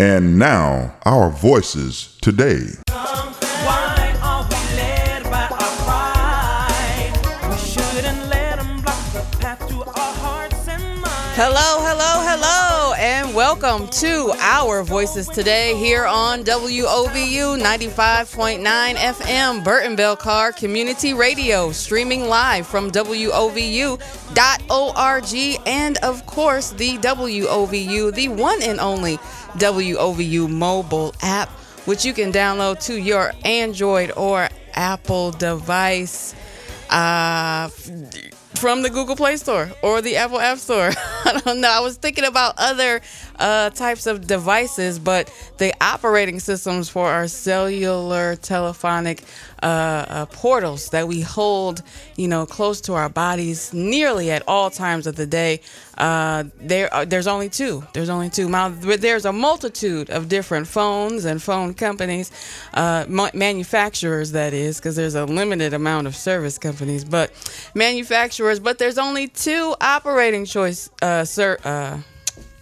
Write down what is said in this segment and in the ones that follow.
And now, our voices today. Hello, hello, hello, and welcome to our Voices Today here on WOVU 95.9 FM, Burten Bell Carr Community Radio, streaming live from WOVU.org and, of course, the WOVU, the one and only WOVU mobile app, which you can download to your Android or Apple device. Uh, from the Google Play Store or the Apple App Store. I don't know. I was thinking about other uh, types of devices, but the operating systems for our cellular telephonic uh, uh, portals that we hold, you know, close to our bodies nearly at all times of the day. Uh, there, are, there's only two. There's only two. Now, there's a multitude of different phones and phone companies, uh, manufacturers, that is, because there's a limited amount of service companies, but manufacturers. But there's only two operating choice, uh, sir.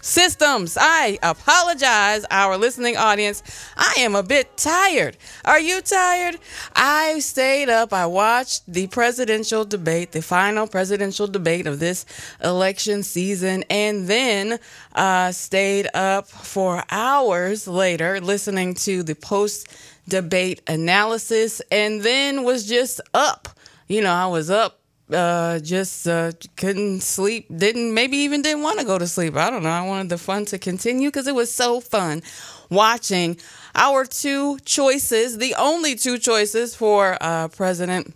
Systems. I apologize, our listening audience. I am a bit tired. Are you tired? I stayed up. I watched the presidential debate, the final presidential debate of this election season, and then uh, stayed up for hours later listening to the post debate analysis, and then was just up. You know, I was up uh, just uh, couldn't sleep. Didn't maybe even didn't want to go to sleep. I don't know. I wanted the fun to continue because it was so fun watching our two choices, the only two choices for uh, president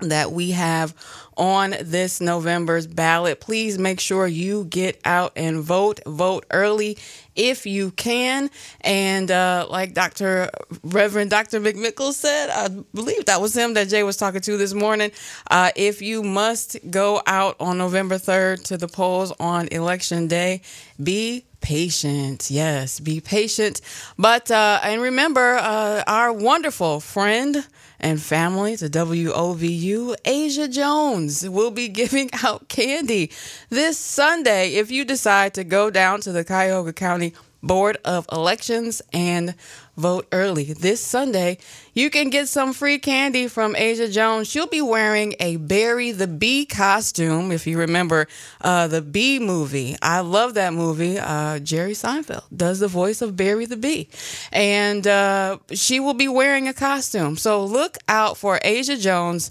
that we have on this November's ballot. Please make sure you get out and vote. Vote early if you can. And uh, like Dr. Reverend Dr. McMickle said, I believe that was him that Jay was talking to this morning. Uh, if you must go out on November 3rd to the polls on election day, be patient. Yes, be patient. But, uh, and remember, uh, our wonderful friend, and family to WOVU, Asia Jones will be giving out candy this Sunday if you decide to go down to the Cuyahoga County Board of Elections and vote early. This Sunday, you can get some free candy from Asia Jones. She'll be wearing a Barry the Bee costume, if you remember uh, the Bee movie. I love that movie. Uh, Jerry Seinfeld does the voice of Barry the Bee. And uh, she will be wearing a costume. So look out for Asia Jones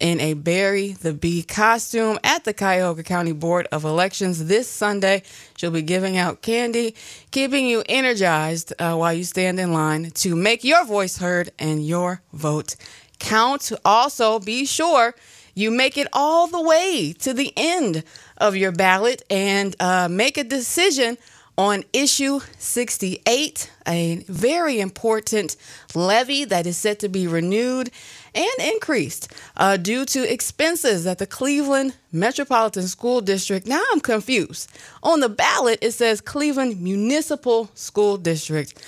in a Barry the Bee costume at the Cuyahoga County Board of Elections this Sunday. She'll be giving out candy, keeping you energized uh, while you stand in line to make your voice heard and your vote count. Also, be sure you make it all the way to the end of your ballot and uh, make a decision on issue 68, a very important levy that is set to be renewed and increased uh, due to expenses at the Cleveland Metropolitan School District. Now I'm confused. On the ballot, it says Cleveland Municipal School District,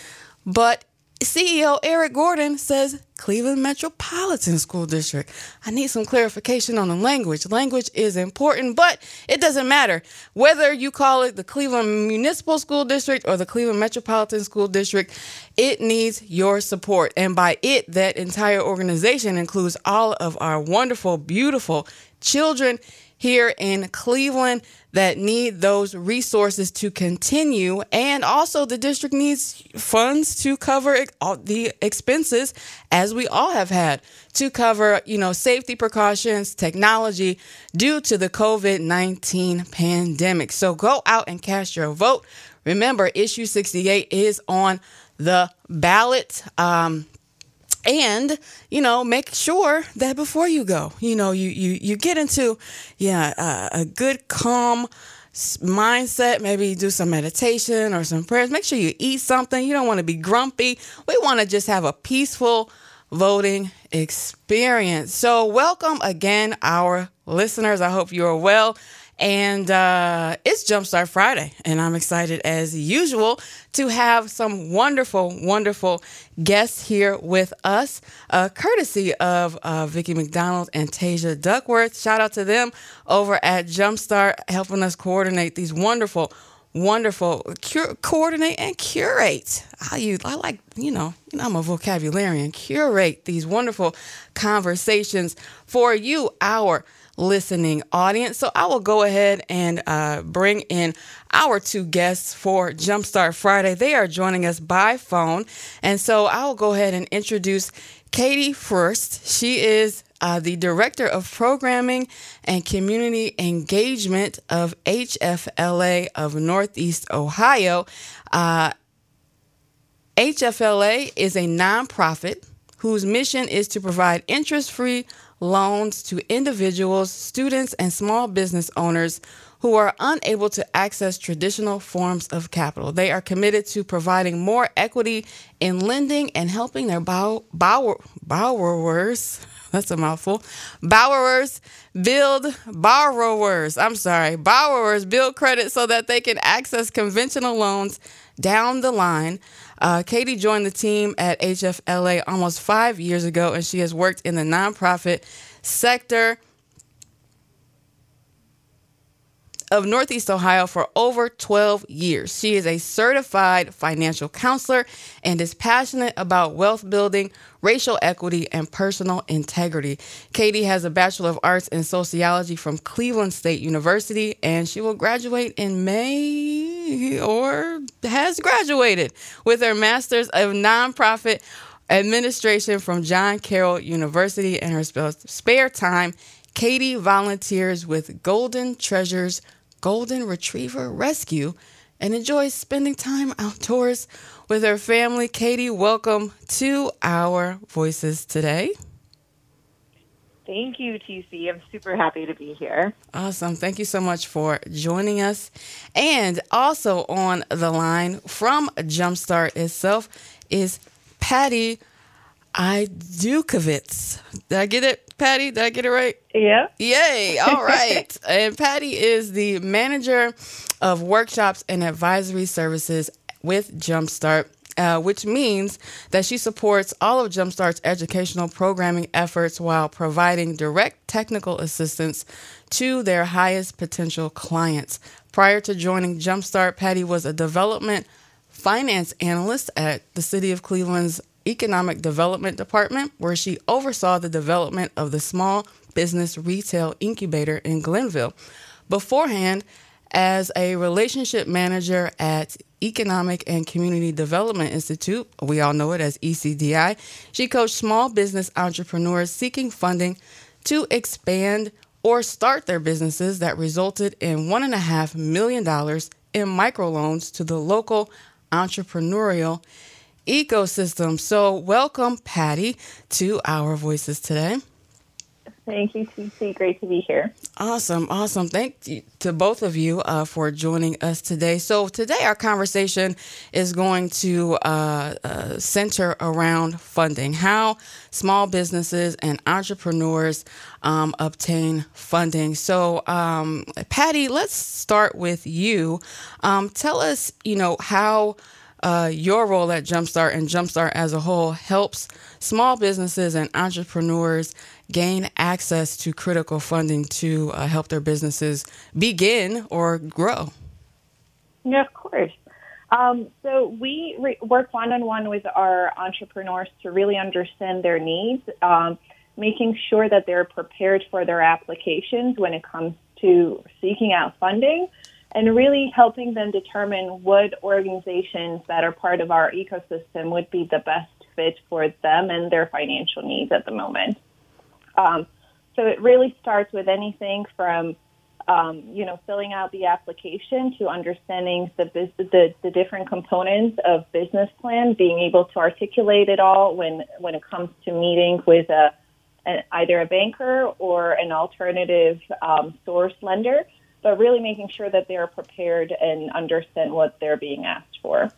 but CEO Eric Gordon says Cleveland Metropolitan School District. I need some clarification on the language. Language is important, but it doesn't matter whether you call it the Cleveland Municipal School District or the Cleveland Metropolitan School District. It needs your support. And by it, that entire organization includes all of our wonderful, beautiful children here in Cleveland that need those resources to continue. And also, the district needs funds to cover the expenses, as we all have had, to cover, you know, safety precautions, technology due to the COVID 19 pandemic. So go out and cast your vote. Remember, issue 68 is on the ballot. Um, and you know make sure that before you go you know you you you get into yeah uh, a good calm mindset maybe do some meditation or some prayers. Make sure you eat something. You don't want to be grumpy. We want to just have a peaceful voting experience. So welcome again our listeners. I hope you are well and uh, it's Jumpstart Friday, and I'm excited as usual to have some wonderful, wonderful guests here with us, uh, courtesy of uh, Vicki McDonald and Tasia Duckworth. Shout out to them over at Jumpstart, helping us coordinate these wonderful wonderful coordinate and curate. I use I like you know I'm a vocabularian. Curate these wonderful conversations for you, our listening audience. So I will go ahead and uh, bring in our two guests for Jumpstart Friday. They are joining us by phone, and so I will go ahead and introduce Katie first. She is uh, the Director of Programming and Community Engagement of HFLA of Northeast Ohio. Uh, HFLA is a nonprofit whose mission is to provide interest free loans to individuals, students, and small business owners who are unable to access traditional forms of capital. They are committed to providing more equity in lending and helping their bow, bow, borrowers. That's a mouthful. Borrowers build borrowers. I'm sorry, borrowers build credit so that they can access conventional loans down the line. Uh, Katie joined the team at HFLA almost five years ago, and she has worked in the nonprofit sector of Northeast Ohio for over 12 years. She is a certified financial counselor and is passionate about wealth building, racial equity, and personal integrity. Katie has a Bachelor of Arts in Sociology from Cleveland State University, and she will graduate in May or has graduated with her Master's of Nonprofit Administration from John Carroll University. In her spare time, Katie volunteers with Golden Treasures golden retriever rescue and enjoys spending time outdoors with her family. Katie, welcome to our Voices today. Thank you, TC. I'm super happy to be here. Awesome. Thank you so much for joining us. And also on the line from Jumpstart itself is Patty Idukovitz. Did I get it, Patty? Did I get it right? Yeah. Yay. All right. and Patty is the manager of workshops and advisory services with Jumpstart. Uh, which means that she supports all of Jumpstart's educational programming efforts while providing direct technical assistance to their highest potential clients. Prior to joining Jumpstart, Patty was a development finance analyst at the City of Cleveland's Economic Development Department, where she oversaw the development of the Small Business Retail Incubator in Glenville. Beforehand, as a relationship manager at Economic and Community Development Institute, we all know it as ECDI, she coached small business entrepreneurs seeking funding to expand or start their businesses that resulted in $1.5 million in microloans to the local entrepreneurial ecosystem. So, welcome, Patty, to our voices today. Thank you, TC. Great to be here. Awesome, awesome. Thank you to both of you uh, for joining us today. So, today our conversation is going to uh, uh, center around funding, how small businesses and entrepreneurs um, obtain funding. So, um, Patty, let's start with you. Um, tell us, you know, how uh, your role at Jumpstart and Jumpstart as a whole helps small businesses and entrepreneurs gain access to critical funding to uh, help their businesses begin or grow. Yeah, of course. Um, so we re- work one on one with our entrepreneurs to really understand their needs, um, making sure that they're prepared for their applications when it comes to seeking out funding and really helping them determine what organizations that are part of our ecosystem would be the best fit for them and their financial needs at the moment. Um, so it really starts with anything from um, you know filling out the application to understanding the, the the different components of business plan, being able to articulate it all when when it comes to meeting with a, either a banker or an alternative um, source lender but really making sure that they're prepared and understand what they're being asked for.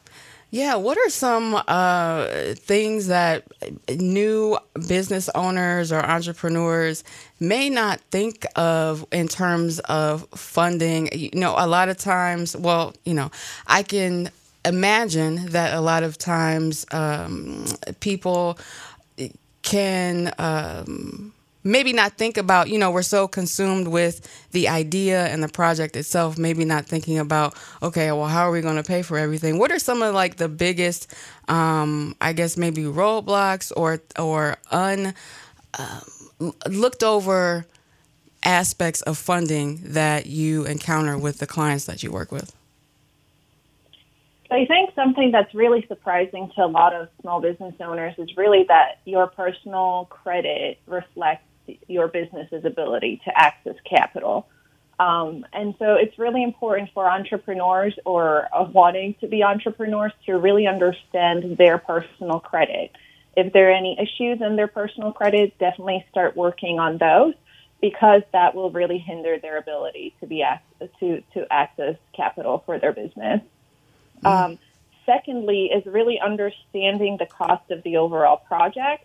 Yeah, what are some uh, things that new business owners or entrepreneurs may not think of in terms of funding? You know, a lot of times, well, you know, I can imagine that a lot of times um, people can. Um, maybe not think about, you know, we're so consumed with the idea and the project itself, maybe not thinking about, okay, well, how are we going to pay for everything? What are some of like the biggest, um, I guess, maybe roadblocks or, or un, uh, looked over aspects of funding that you encounter with the clients that you work with? I think something that's really surprising to a lot of small business owners is really that your personal credit reflects your business's ability to access capital. Um, and so it's really important for entrepreneurs or uh, wanting to be entrepreneurs to really understand their personal credit. If there are any issues in their personal credit, definitely start working on those because that will really hinder their ability to be to to access capital for their business. Mm-hmm. Um, secondly, is really understanding the cost of the overall project.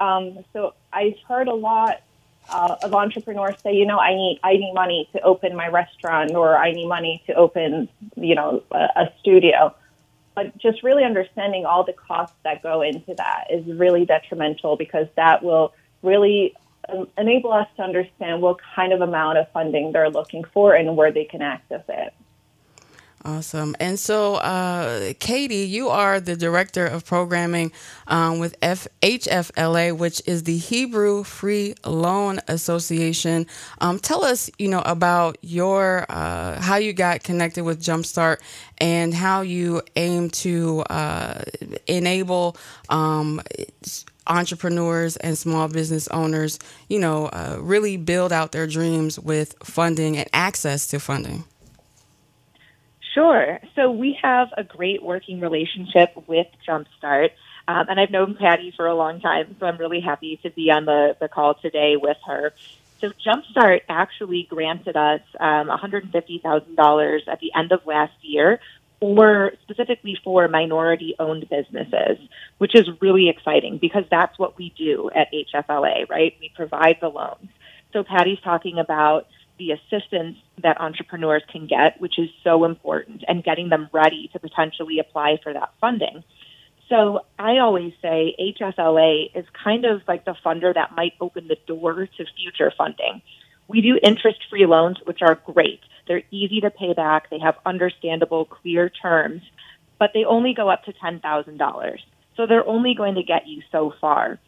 Um, so I've heard a lot uh, of entrepreneurs say, you know, I need I need money to open my restaurant, or I need money to open, you know, a, a studio. But just really understanding all the costs that go into that is really detrimental because that will really um, enable us to understand what kind of amount of funding they're looking for and where they can access it. Awesome. And so, uh, Katie, you are the director of programming um, with F- HFLA, which is the Hebrew Free Loan Association. Um, tell us, you know, about your uh, how you got connected with Jumpstart and how you aim to uh, enable um, entrepreneurs and small business owners, you know, uh, really build out their dreams with funding and access to funding. Sure. So we have a great working relationship with Jumpstart. Um, and I've known Patty for a long time, so I'm really happy to be on the, the call today with her. So Jumpstart actually granted us um, $150,000 at the end of last year for specifically for minority owned businesses, which is really exciting because that's what we do at HFLA, right? We provide the loans. So Patty's talking about the assistance that entrepreneurs can get, which is so important, and getting them ready to potentially apply for that funding. So I always say HFLA is kind of like the funder that might open the door to future funding. We do interest free loans, which are great. They're easy to pay back, they have understandable, clear terms, but they only go up to $10,000. So they're only going to get you so far.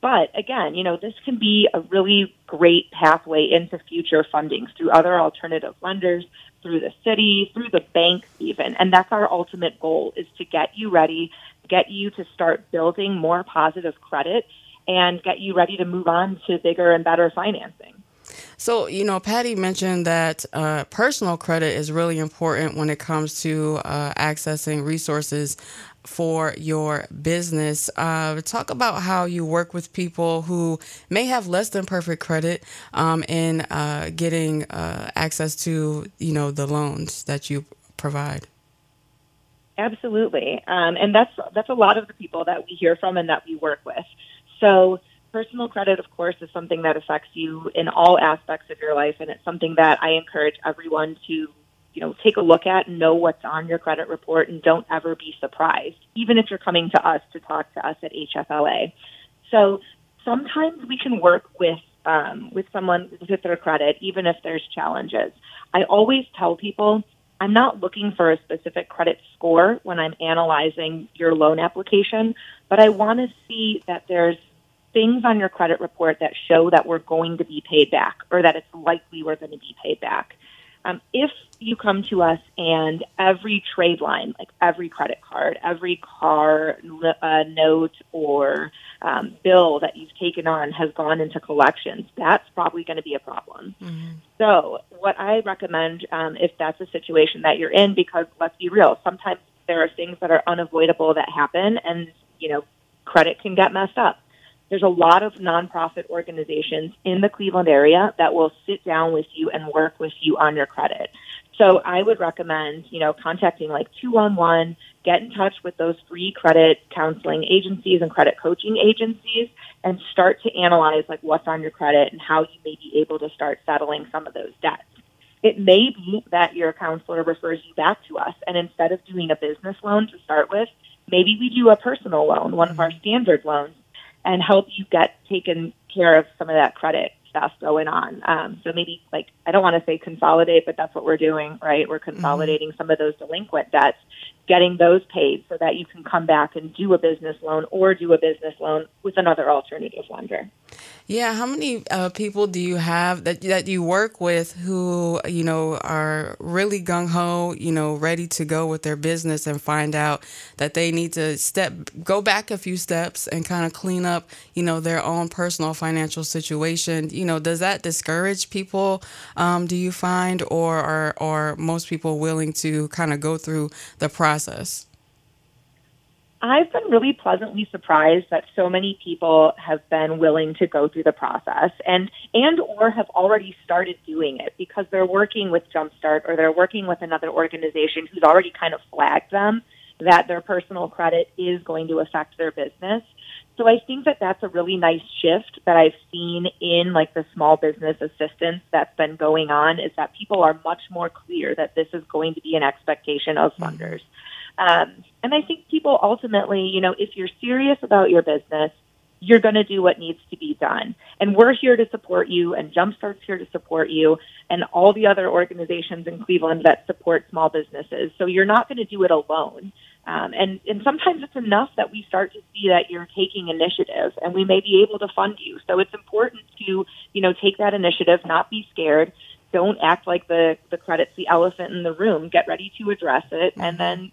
But again, you know, this can be a really great pathway into future fundings through other alternative lenders, through the city, through the banks even. And that's our ultimate goal is to get you ready, get you to start building more positive credit and get you ready to move on to bigger and better financing. So, you know, Patty mentioned that uh, personal credit is really important when it comes to uh, accessing resources for your business. Uh, talk about how you work with people who may have less than perfect credit um, in uh, getting uh, access to, you know, the loans that you provide. Absolutely, um, and that's that's a lot of the people that we hear from and that we work with. So personal credit, of course, is something that affects you in all aspects of your life, and it's something that I encourage everyone to, you know, take a look at know what's on your credit report, and don't ever be surprised, even if you're coming to us to talk to us at HFLA. So sometimes we can work with um, with someone with their credit, even if there's challenges. I always tell people I'm not looking for a specific credit score when I'm analyzing your loan application, but I want to see that there's things on your credit report that show that we're going to be paid back or that it's likely we're going to be paid back. Um, if you come to us and every trade line, like every credit card, every car uh, note or um, bill that you've taken on has gone into collections, that's probably going to be a problem. Mm-hmm. So, what I recommend, um, if that's a situation that you're in, because let's be real, sometimes there are things that are unavoidable that happen, and you know, credit can get messed up. There's a lot of nonprofit organizations in the Cleveland area that will sit down with you and work with you on your credit. So I would recommend, you know, contacting like 211, get in touch with those free credit counseling agencies and credit coaching agencies and start to analyze like what's on your credit and how you may be able to start settling some of those debts. It may be that your counselor refers you back to us and instead of doing a business loan to start with, maybe we do a personal loan, one of our mm-hmm. standard loans and help you get taken care of some of that credit stuff going on. Um, so maybe like I don't want to say consolidate, but that's what we're doing, right? We're consolidating some of those delinquent debts, getting those paid so that you can come back and do a business loan or do a business loan with another alternative lender. Yeah, how many uh, people do you have that that you work with who you know are really gung ho, you know, ready to go with their business and find out that they need to step go back a few steps and kind of clean up, you know, their own personal financial situation. You know, does that discourage people? Um, do you find, or are or most people willing to kind of go through the process? I've been really pleasantly surprised that so many people have been willing to go through the process and and or have already started doing it because they're working with Jumpstart or they're working with another organization who's already kind of flagged them that their personal credit is going to affect their business. So I think that that's a really nice shift that I've seen in like the small business assistance that's been going on is that people are much more clear that this is going to be an expectation of mm-hmm. funders. Um, and I think people ultimately, you know, if you're serious about your business, you're going to do what needs to be done. And we're here to support you, and Jumpstart's here to support you, and all the other organizations in Cleveland that support small businesses. So you're not going to do it alone. Um, and, and sometimes it's enough that we start to see that you're taking initiative, and we may be able to fund you. So it's important to, you know, take that initiative, not be scared. Don't act like the, the credit's the elephant in the room. Get ready to address it, and then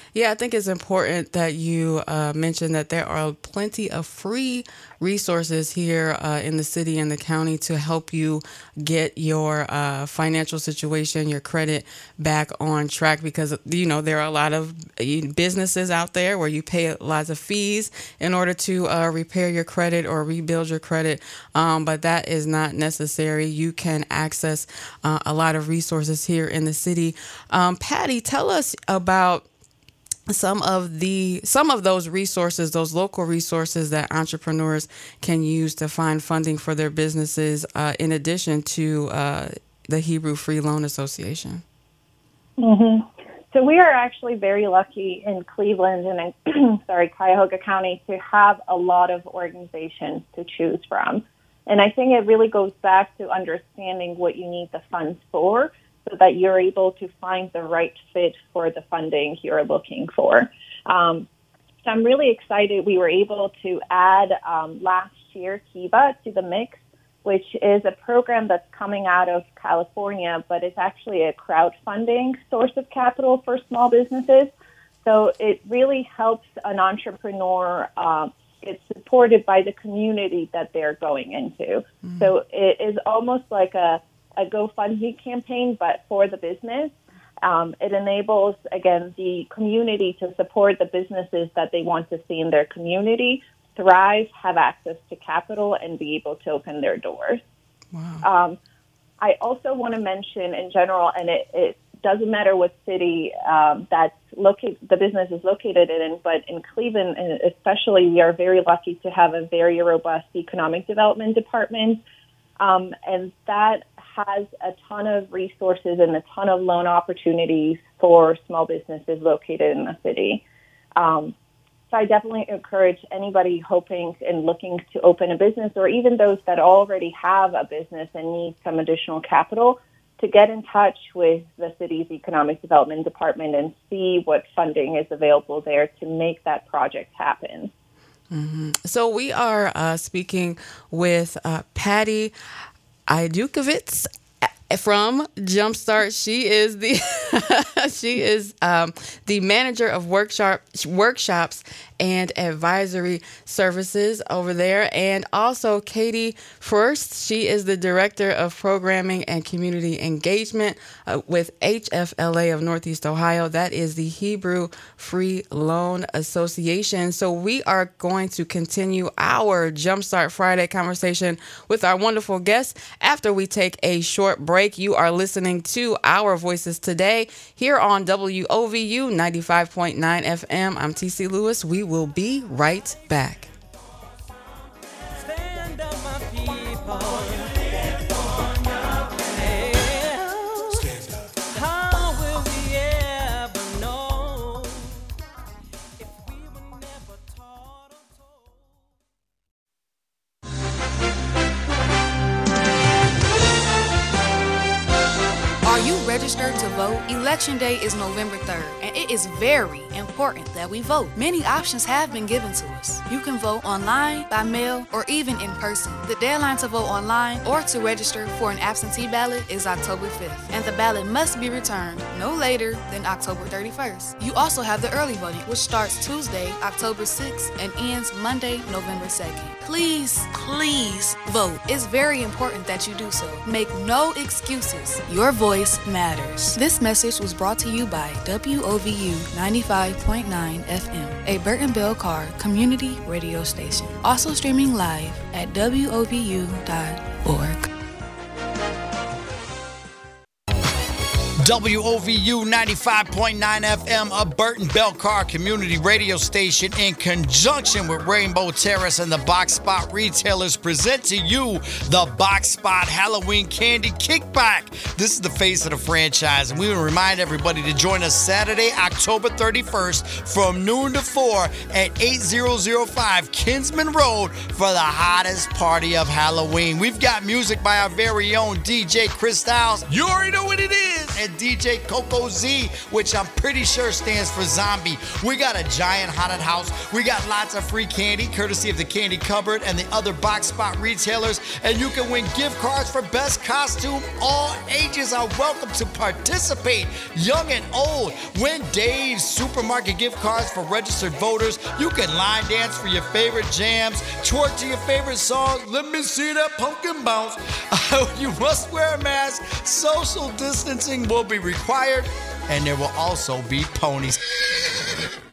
Yeah, I think it's important that you uh, mention that there are plenty of free resources here uh, in the city and the county to help you get your uh, financial situation, your credit back on track because, you know, there are a lot of uh, businesses out there where you pay lots of fees in order to uh, repair your credit or rebuild your credit. Um, but that is not necessary. You can access uh, a lot of resources here in the city. Um, Patty, tell us about some of the some of those resources those local resources that entrepreneurs can use to find funding for their businesses uh, in addition to uh, the hebrew free loan association Mm-hmm. So we are actually very lucky in Cleveland and in, sorry, Cuyahoga County to have a lot of organizations to choose from. And I think it really goes back to understanding what you need the funds for so that you're able to find the right fit for the funding you're looking for. Um, so I'm really excited we were able to add um, last year Kiva to the mix, which is a program that's coming out of California, but it's actually a crowdfunding source of capital for small businesses. So it really helps an entrepreneur. Um, it's supported by the community that they're going into. So it is almost like a a GoFundMe campaign, but for the business. Um, it enables, again, the community to support the businesses that they want to see in their community thrive, have access to capital, and be able to open their doors. Um, I also want to mention in general, and it, it doesn't matter what city um, that's locate the business is located in, but in Cleveland, especially, we are very lucky to have a very robust economic development department, um, and that has a ton of resources and a ton of loan opportunities for small businesses located in the city. Um, so I definitely encourage anybody hoping and looking to open a business, or even those that already have a business and need some additional capital, to get in touch with the city's economic development department and see what funding is available there to make that project happen. So we are uh, speaking with uh, patty Idukovitz from Jumpstart. She is the she is um, the manager of workshop workshops and advisory services over there, and also Katie First. She is the director of programming and community engagement uh, with HFLA of Northeast Ohio. That is the Hebrew Free Loan Association. So we are going to continue our Jumpstart Friday conversation with our wonderful guests after we take a short break. You are listening to Our Voices Today here on WOVU 95.9 FM. I'm TC Lewis. We will be right back. Election Day is November 3rd, and it is very important that we vote. Many options have been given to us. You can vote online, by mail, or even in person. The deadline to vote online or to register for an absentee ballot is October 5th, and the ballot must be returned no later than October 31st. You also have the early voting, which starts Tuesday, October 6th, and ends Monday, November 2nd. Please, please vote. It's very important that you do so. Make no excuses. Your voice matters. This message was brought to you by WOVU 95.9 FM, a Burten Bell Carr community radio station. Also streaming live at WOVU.org. WOVU 95.9 FM, a Burten Bell Carr community radio station, in conjunction with Rainbow Terrace and the Box Spot retailers, present to you the Box Spot Halloween Candy Kickback. This is the face of the franchise, and we want to remind everybody to join us Saturday, October 31st from noon to 4 at 8005 Kinsman Road for the hottest party of Halloween. We've got music by our very own DJ Chris Styles. You already know what it is. DJ Coco Z, which I'm pretty sure stands for zombie. We got a giant haunted house. We got lots of free candy, courtesy of the Candy Cupboard and the other box spot retailers. And you can win gift cards for best costume. All ages are welcome to participate, young and old. Win Dave's supermarket gift cards for registered voters. You can line dance for your favorite jams, twerk to your favorite songs. Let me see that pumpkin bounce. you must wear a mask. Social distancing will be required, and there will also be ponies.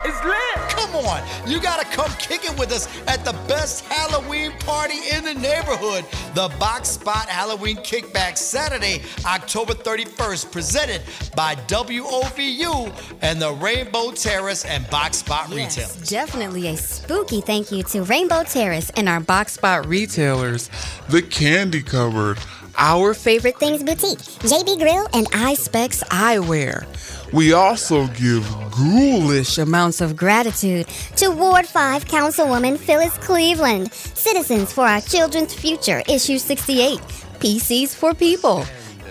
It's lit. Come on, you gotta come kick it with us at the best Halloween party in the neighborhood. The Box Spot Halloween Kickback Saturday, October 31st, presented by WOVU and the Rainbow Terrace and Box Spot Retail. Definitely a spooky thank you to Rainbow Terrace and our Box Spot retailers, the Candy Cupboard, our favorite things boutique, JB Grill and iSpecs Eyewear. We also give ghoulish amounts of gratitude to Ward 5 Councilwoman Phyllis Cleveland, Citizens for Our Children's Future, Issue 68, PCs for People,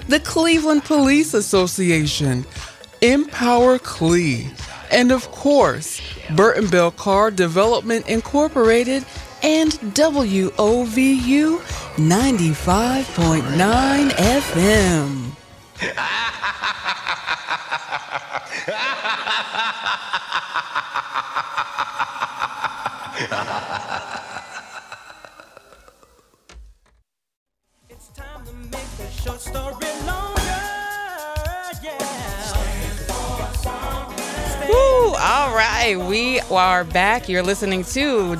the Cleveland Police Association, Empower Clee, and of course, Burten Bell Carr Development Incorporated and WOVU 95.9 FM. it's time to make the short story longer. Yeah. Woo! All right, we are back. You're listening to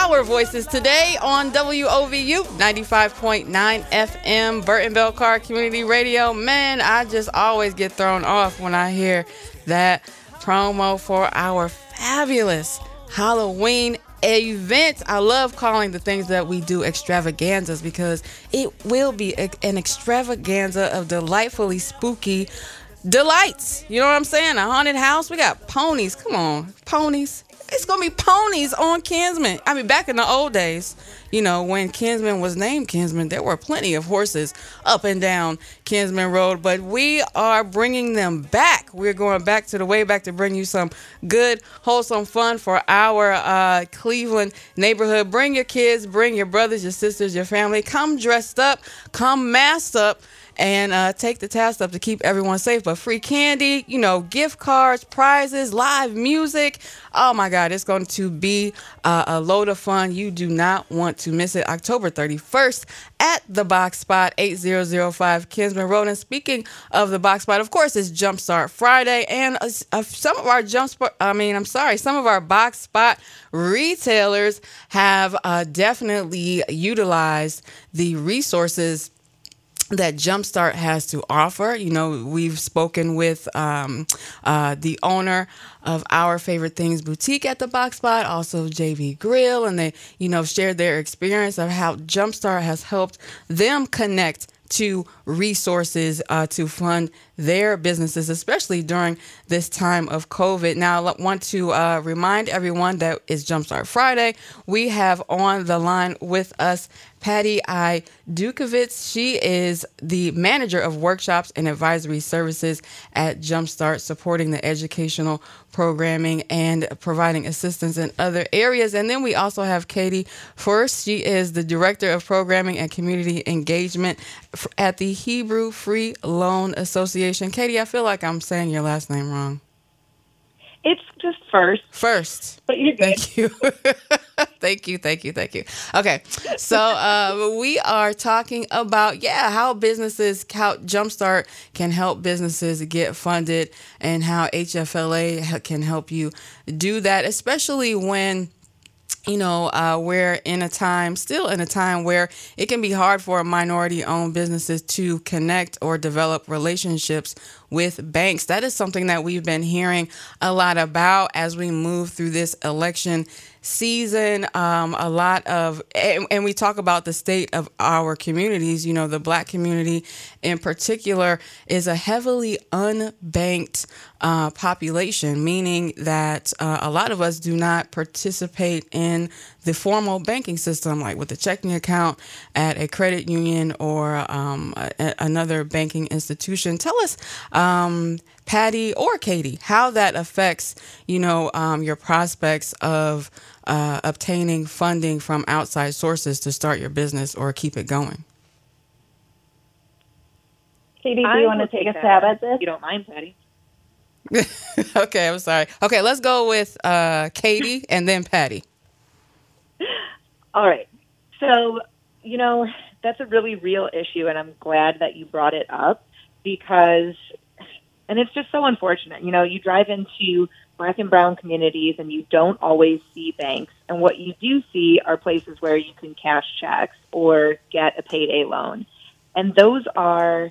our voices today on WOVU 95.9 FM, Burten Bell Carr Community Radio. Man, I just always get thrown off when I hear that promo for our fabulous Halloween event. I love calling the things that we do extravaganzas because it will be a, an extravaganza of delightfully spooky delights. You know what I'm saying? A haunted house. We got ponies. Come on, ponies it's gonna be ponies on Kinsman. I mean, back in the old days, you know, when Kinsman was named Kinsman, there were plenty of horses up and down Kinsman Road, but we are bringing them back. We're going back to the way back to bring you some good, wholesome fun for our uh, Cleveland neighborhood. Bring your kids, bring your brothers, your sisters, your family. Come dressed up, come masked up and uh, take the task up to keep everyone safe. But free candy, you know, gift cards, prizes, live music. Oh my God, it's going to be uh, a load of fun. You do not want to miss it. October 31st at the Box Spot, 8005 Kinsman Road. And speaking of the Box Spot, of course, it's Jumpstart Friday. And uh, uh some of our Jumpstart, I mean, I'm sorry, some of our Box Spot retailers have uh, definitely utilized the resources that Jumpstart has to offer. You know, we've spoken with um, uh, the owner of our favorite things boutique at the Box Spot, also JV Grill, and they, you know, shared their experience of how Jumpstart has helped them connect to resources uh, to fund their businesses, especially during this time of COVID. Now, I want to uh, remind everyone that it's Jumpstart Friday. We have on the line with us Patty I. Dukovitz. She is the manager of workshops and advisory services at Jumpstart, supporting the educational programming and providing assistance in other areas. And then we also have Katie First. She is the director of programming and community engagement at the Hebrew Free Loan Association. Katie, I feel like I'm saying your last name wrong. It's just first, First. but you're good. Thank you. thank you. Thank you. Thank you. Okay. So uh, we are talking about, yeah, how businesses, how Jumpstart can help businesses get funded and how HFLA can help you do that, especially when you know, uh, we're in a time, still in a time where it can be hard for minority owned businesses to connect or develop relationships with banks. That is something that we've been hearing a lot about as we move through this election season. Um, a lot of, and, and we talk about the state of our communities. You know, the black community in particular is a heavily unbanked uh, population, meaning that uh, a lot of us do not participate in the formal banking system, like with a checking account at a credit union or um, a- another banking institution. Tell us, um, Patty or Katie, how that affects, you know, um, your prospects of uh, obtaining funding from outside sources to start your business or keep it going. Katie, do I you want to will take a stab at this? You don't mind, Patty. okay, I'm sorry. Okay, let's go with uh, Katie and then Patty. All right. So, you know, that's a really real issue, and I'm glad that you brought it up because, and it's just so unfortunate. You know, you drive into black and brown communities and you don't always see banks. And what you do see are places where you can cash checks or get a payday loan. And those are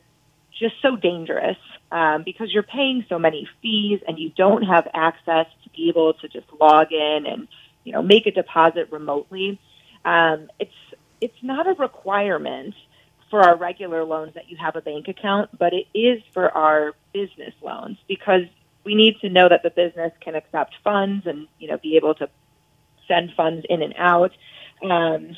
just so dangerous um, because you're paying so many fees and you don't have access to be able to just log in and you know make a deposit remotely. Um, it's it's not a requirement for our regular loans that you have a bank account, but it is for our business loans because we need to know that the business can accept funds and you know be able to send funds in and out. Um,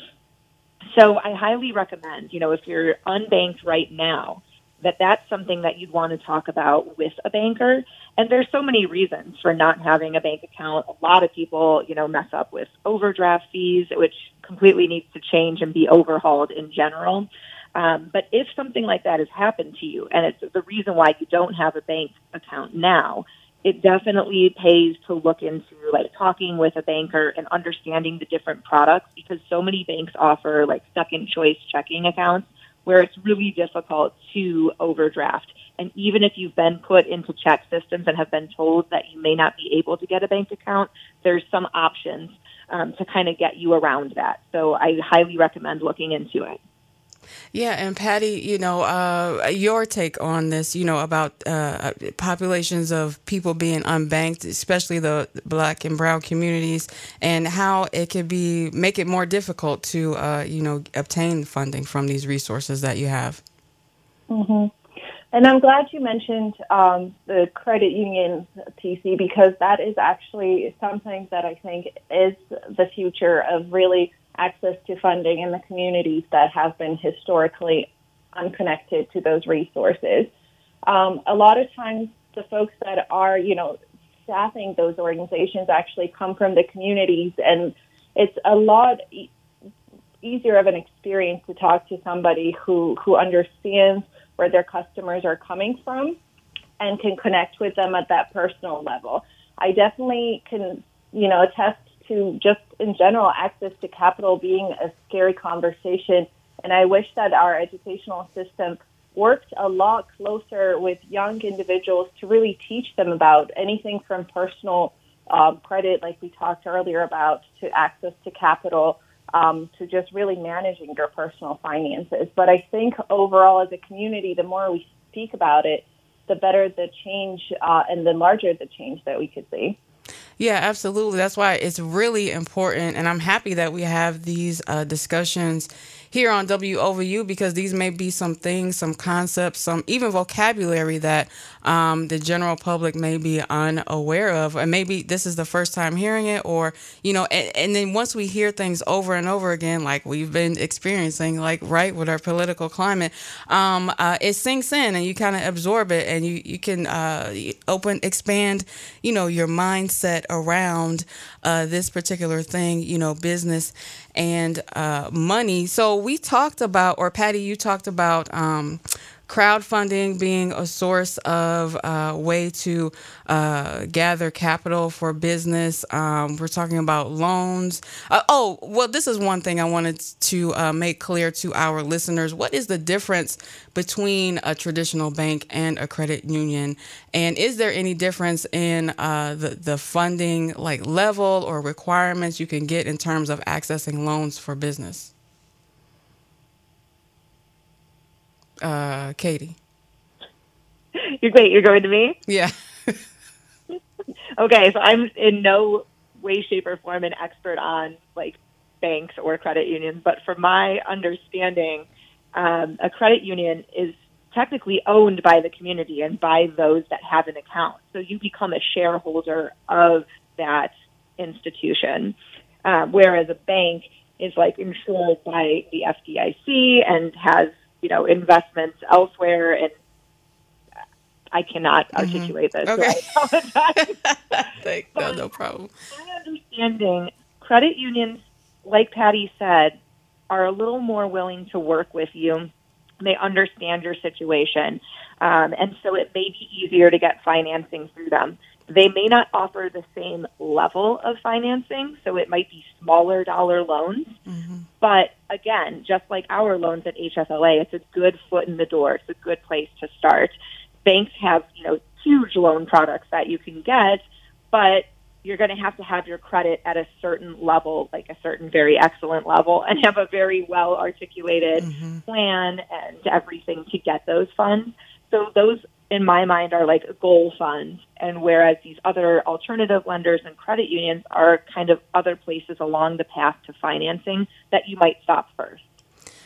so I highly recommend, you know, if you're unbanked right now, that that's something that you'd want to talk about with a banker. And there's so many reasons for not having a bank account. A lot of people, you know, mess up with overdraft fees, which completely needs to change and be overhauled in general. Um, but if something like that has happened to you, and it's the reason why you don't have a bank account now, it definitely pays to look into like talking with a banker and understanding the different products because so many banks offer like second choice checking accounts where it's really difficult to overdraft. And even if you've been put into ChexSystems and have been told that you may not be able to get a bank account, there's some options um, to kind of get you around that. So I highly recommend looking into it. Yeah, and Patty, you know, uh, your take on this, you know, about uh, populations of people being unbanked, especially the black and brown communities, and how it could be make it more difficult to, uh, you know, obtain funding from these resources that you have. hmm And I'm glad you mentioned um, the credit union TC because that is actually something that I think is the future of really access to funding in the communities that have been historically unconnected to those resources. Um, a lot of times, the folks that are, you know, staffing those organizations actually come from the communities, and it's a lot e- easier of an experience to talk to somebody who who understands where their customers are coming from and can connect with them at that personal level. I definitely can, you know, attest to just in general access to capital being a scary conversation. And I wish that our educational system worked a lot closer with young individuals to really teach them about anything from personal um, credit, like we talked earlier about, to access to capital, um, to just really managing your personal finances. But I think overall, as a community, the more we speak about it, the better the change uh, and the larger the change that we could see. Yeah, absolutely. That's why it's really important. And I'm happy that we have these uh, discussions here on WOVU because these may be some things, some concepts, some even vocabulary that um, the general public may be unaware of, and maybe this is the first time hearing it, or you know, and, and then once we hear things over and over again, like we've been experiencing, like right with our political climate, um, uh, it sinks in, and you kind of absorb it, and you you can uh, open expand, you know, your mindset around uh, this particular thing, you know, business and uh, money. So we talked about, or Patty, you talked about. Um, crowdfunding being a source of uh, way to uh, gather capital for business. Um, we're talking about loans. Uh, oh, well, this is one thing I wanted to uh, make clear to our listeners. What is the difference between a traditional bank and a credit union? And is there any difference in uh, the, the funding like level or requirements you can get in terms of accessing loans for business? Uh, Katie. You're great. You're going to me? Yeah. okay, so I'm in no way, shape, or form an expert on like banks or credit unions, but from my understanding, um, a credit union is technically owned by the community and by those that have an account. So you become a shareholder of that institution, uh, whereas a bank is like insured by the FDIC and has you know investments elsewhere and I cannot articulate this. Okay. So I apologize. No, no problem. my understanding, credit unions, like Patty said, are a little more willing to work with you. They understand your situation, um, and so it may be easier to get financing through them. They may not offer the same level of financing, so it might be smaller dollar loans. Mm-hmm. But again, just like our loans at HFLA, it's a good foot in the door. It's a good place to start. Banks have, you know, huge loan products that you can get, but you're going to have to have your credit at a certain level, like a certain very excellent level, and have a very well articulated mm-hmm. plan and everything to get those funds. So those, in my mind, are like goal funds, and whereas these other alternative lenders and credit unions are kind of other places along the path to financing that you might stop first.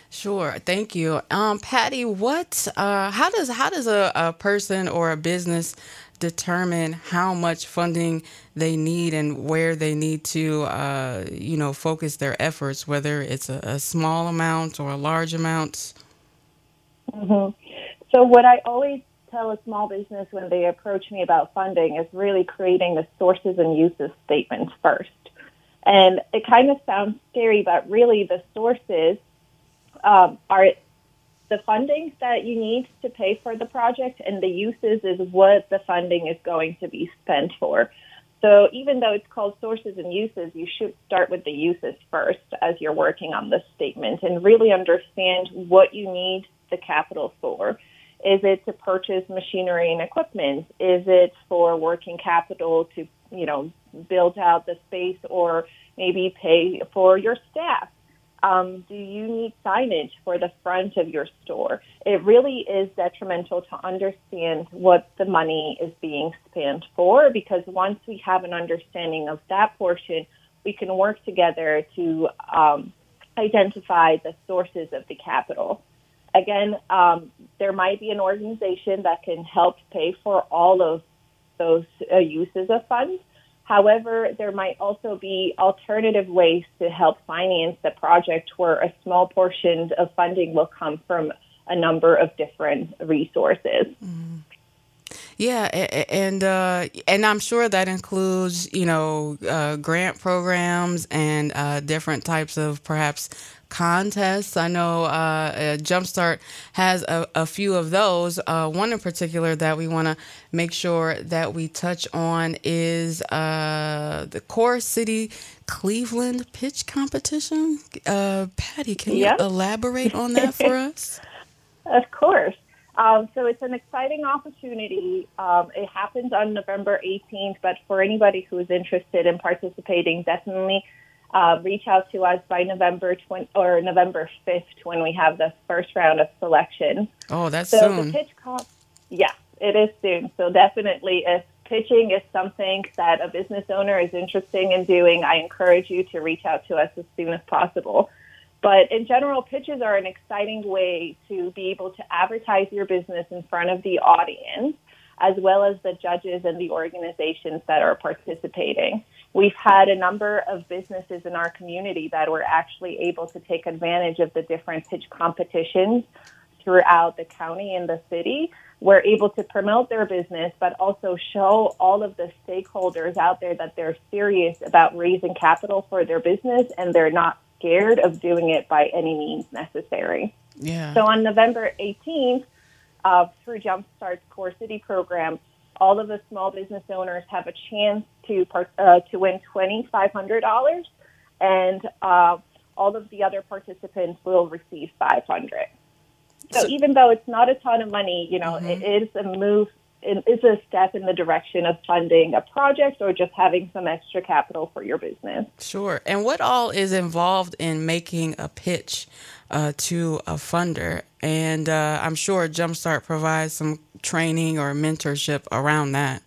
Sure, thank you, um, Patty. What? Uh, how does how does a, a person or a business determine how much funding they need and where they need to, uh, you know, focus their efforts? Whether it's a, a small amount or a large amount. hmm So what I always tell a small business when they approach me about funding is really creating the sources and uses statements first. And it kind of sounds scary, but really the sources um, are the funding that you need to pay for the project, and the uses is what the funding is going to be spent for. So even though it's called sources and uses, you should start with the uses first as you're working on this statement and really understand what you need the capital for. Is it to purchase machinery and equipment? Is it for working capital to, you know, build out the space or maybe pay for your staff? Um, do you need signage for the front of your store? It really is detrimental to understand what the money is being spent for because once we have an understanding of that portion, we can work together to um, identify the sources of the capital. Again, um, there might be an organization that can help pay for all of those uh, uses of funds. However, there might also be alternative ways to help finance the project where a small portion of funding will come from a number of different resources. Yeah, a- a- and uh, and I'm sure that includes you know uh, grant programs and uh, different types of perhaps contests. I know uh, uh, Jumpstart has a, a few of those. Uh, one in particular that we want to make sure that we touch on is uh, the Core City Cleveland Pitch Competition. Uh, Patty, can you elaborate on that for us? Of course. Um, so it's an exciting opportunity. Um, it happens on November 18th, but for anybody who is interested in participating, definitely uh, reach out to us by November 20 or November 5th when we have the first round of selection. Oh, that's So soon. the pitch comp, yeah, it is soon. So definitely, if pitching is something that a business owner is interested in doing, I encourage you to reach out to us as soon as possible. But in general, pitches are an exciting way to be able to advertise your business in front of the audience. as well as the judges and the organizations that are participating. We've had a number of businesses in our community that were actually able to take advantage of the different pitch competitions throughout the county and the city were able to promote their business, but also show all of the stakeholders out there that they're serious about raising capital for their business and they're not scared of doing it by any means necessary. Yeah. So on November 18th, uh, through Jumpstart's Core City program, all of the small business owners have a chance to part, uh, to win twenty five hundred dollars, and uh, all of the other participants will receive five hundred. So, So- even though it's not a ton of money, you know, it is a move. It is a step in the direction of funding a project or just having some extra capital for your business. Sure. And what all is involved in making a pitch uh, to a funder? And uh, I'm sure Jumpstart provides some training or mentorship around that.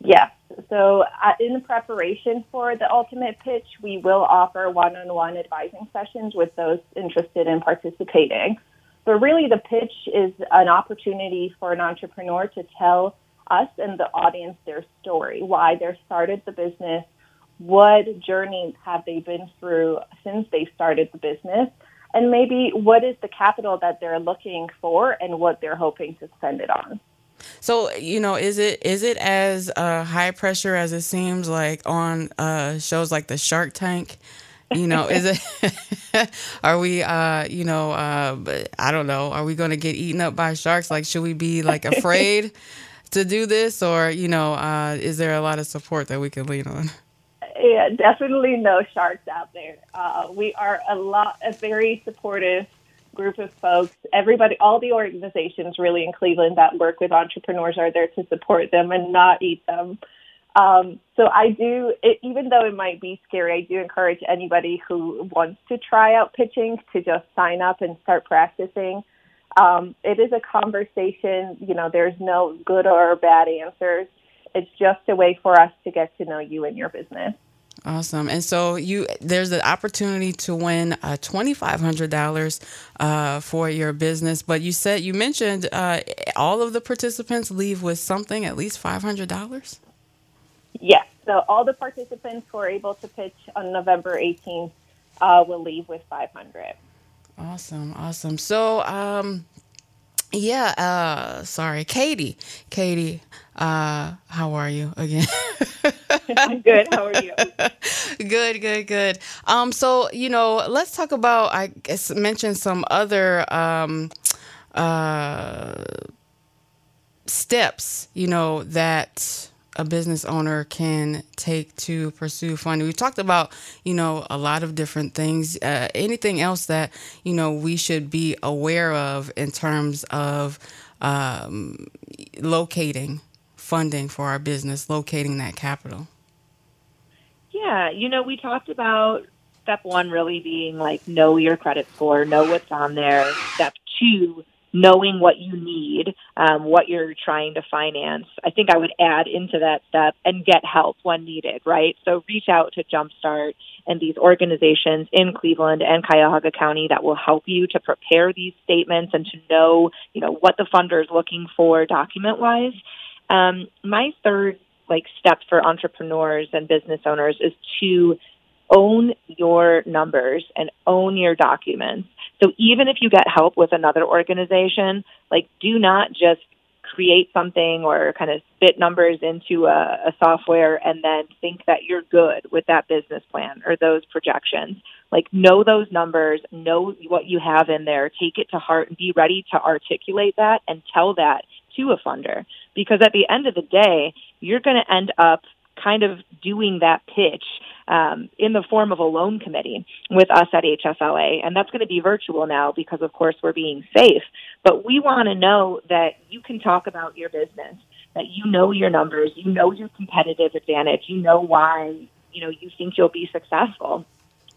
Yes. So, uh, in preparation for the ultimate pitch, we will offer one on one advising sessions with those interested in participating. But really, the pitch is an opportunity for an entrepreneur to tell us and the audience their story, why they started the business, what journey have they been through since they started the business, and maybe what is the capital that they're looking for and what they're hoping to spend it on. So you know, is it is it as uh, high pressure as it seems like on uh, shows like the Shark Tank? You know, is it? are we, uh, you know, uh, I don't know. Are we going to get eaten up by sharks? Like, should we be like afraid to do this, or you know, uh, is there a lot of support that we can lean on? Yeah, definitely no sharks out there. Uh, we are a lot, a very supportive group of folks. Everybody, all the organizations really in Cleveland that work with entrepreneurs are there to support them and not eat them. Um, so I do, it, even though it might be scary, I do encourage anybody who wants to try out pitching to just sign up and start practicing. Um, it is a conversation. You know, there's no good or bad answers. It's just a way for us to get to know you and your business. Awesome. And so you there's an opportunity to win uh, twenty five hundred dollars uh, for your business. But you said you mentioned uh, all of the participants leave with something at least five hundred dollars. Yes. So all the participants who are able to pitch on November 18th uh, will leave with 500. Awesome, awesome. So, um, yeah. Uh, sorry, Katie. Katie, uh, how are you again? I'm good. How are you? good, good, good. Um, so you know, let's talk about. I guess mention some other um, uh, steps. You know that a business owner can take to pursue funding. We talked about, you know, a lot of different things. Uh, anything else that you know we should be aware of in terms of um, locating funding for our business, locating that capital. Yeah, you know, we talked about step one really being like know your credit score, know what's on there. Step two, knowing what you need, um, what you're trying to finance. I think I would add into that step and get help when needed, right? So reach out to Jumpstart and these organizations in Cleveland and Cuyahoga County that will help you to prepare these statements and to know, you know, what the funder is looking for document wise. Um, my third like step for entrepreneurs and business owners is to own your numbers and own your documents. So even if you get help with another organization, like do not just create something or kind of spit numbers into a, a software and then think that you're good with that business plan or those projections. Like know those numbers, know what you have in there, take it to heart and be ready to articulate that and tell that to a funder. Because at the end of the day, you're going to end up kind of doing that pitch um, in the form of a loan committee with us at HFLA. And that's going to be virtual now because, of course, we're being safe. But we want to know that you can talk about your business, that you know your numbers, you know your competitive advantage, you know why you know you think you'll be successful,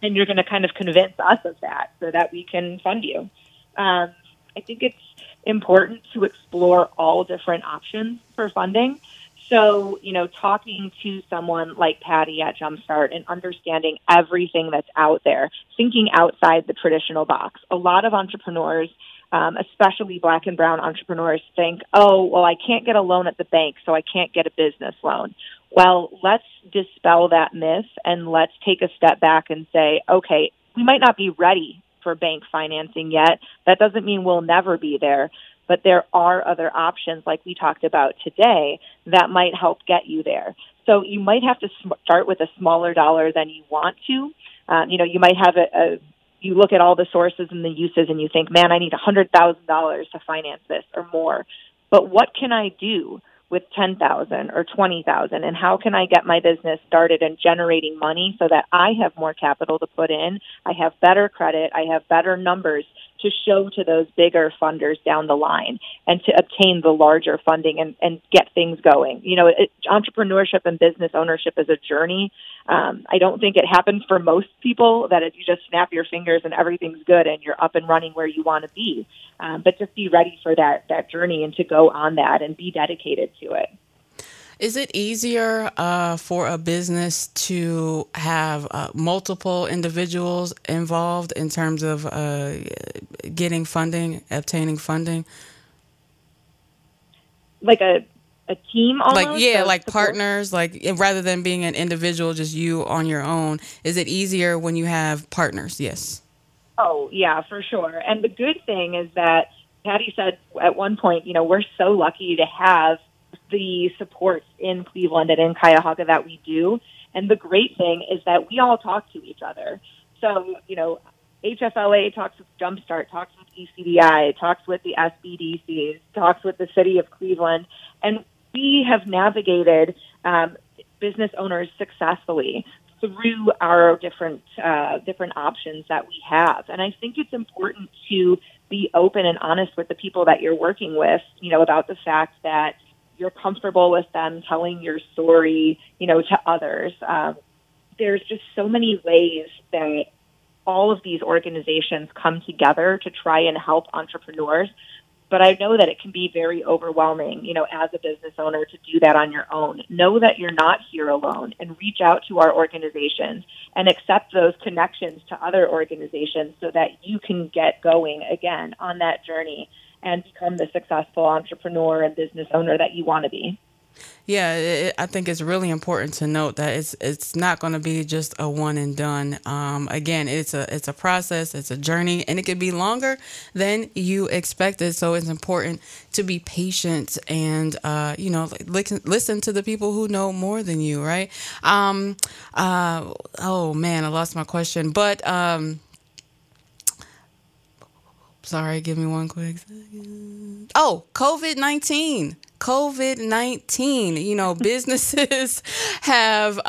and you're going to kind of convince us of that so that we can fund you. Um, I think it's important to explore all different options for funding. So, you know, talking to someone like Patty at Jumpstart and understanding everything that's out there, thinking outside the traditional box. A lot of entrepreneurs um, especially black and brown entrepreneurs, think, oh, well, I can't get a loan at the bank, so I can't get a business loan. Well, let's dispel that myth and let's take a step back and say, okay, we might not be ready for bank financing yet. That doesn't mean we'll never be there, but there are other options like we talked about today that might help get you there. So you might have to start with a smaller dollar than you want to. Um, you know, you might have a, a you look at all the sources and the uses and you think, man, I need a hundred thousand dollars to finance this or more. But what can I do with 10,000 or 20,000 and how can I get my business started and generating money so that I have more capital to put in, I have better credit, I have better numbers to show to those bigger funders down the line and to obtain the larger funding and, and get things going. You know, it, entrepreneurship and business ownership is a journey. Um, I don't think it happens for most people that you just snap your fingers and everything's good and you're up and running where you want to be. Um, but just be ready for that that journey and to go on that and be dedicated to it. Is it easier uh, for a business to have uh, multiple individuals involved in terms of uh, getting funding, obtaining funding? Like a a team almost? like yeah like support? partners like rather than being an individual just you on your own is it easier when you have partners yes oh yeah for sure and the good thing is that patty said at one point you know we're so lucky to have the supports in Cleveland and in Cuyahoga that we do. And the great thing is that we all talk to each other. So, you know, HFLA talks with Jumpstart, talks with ECDI, talks with the SBDCs, talks with the city of Cleveland. And we have navigated um, business owners successfully through our different uh, different options that we have. And I think it's important to be open and honest with the people that you're working with, you know, about the fact that you're comfortable with them telling your story, you know, to others. Um, there's just so many ways that all of these organizations come together to try and help entrepreneurs. But I know that it can be very overwhelming, you know, as a business owner to do that on your own. Know that you're not here alone and reach out to our organizations and accept those connections to other organizations so that you can get going again on that journey and become the successful entrepreneur and business owner that you want to be. Yeah, it, I think it's really important to note that it's it's not going to be just a one and done. Um, again, it's a it's a process, it's a journey, and it could be longer than you expected. So it's important to be patient and uh, you know listen listen to the people who know more than you, right? Um, uh, oh man, I lost my question, but. Um, Sorry, give me one quick second. Oh, COVID 19. COVID 19. You know, businesses have, uh,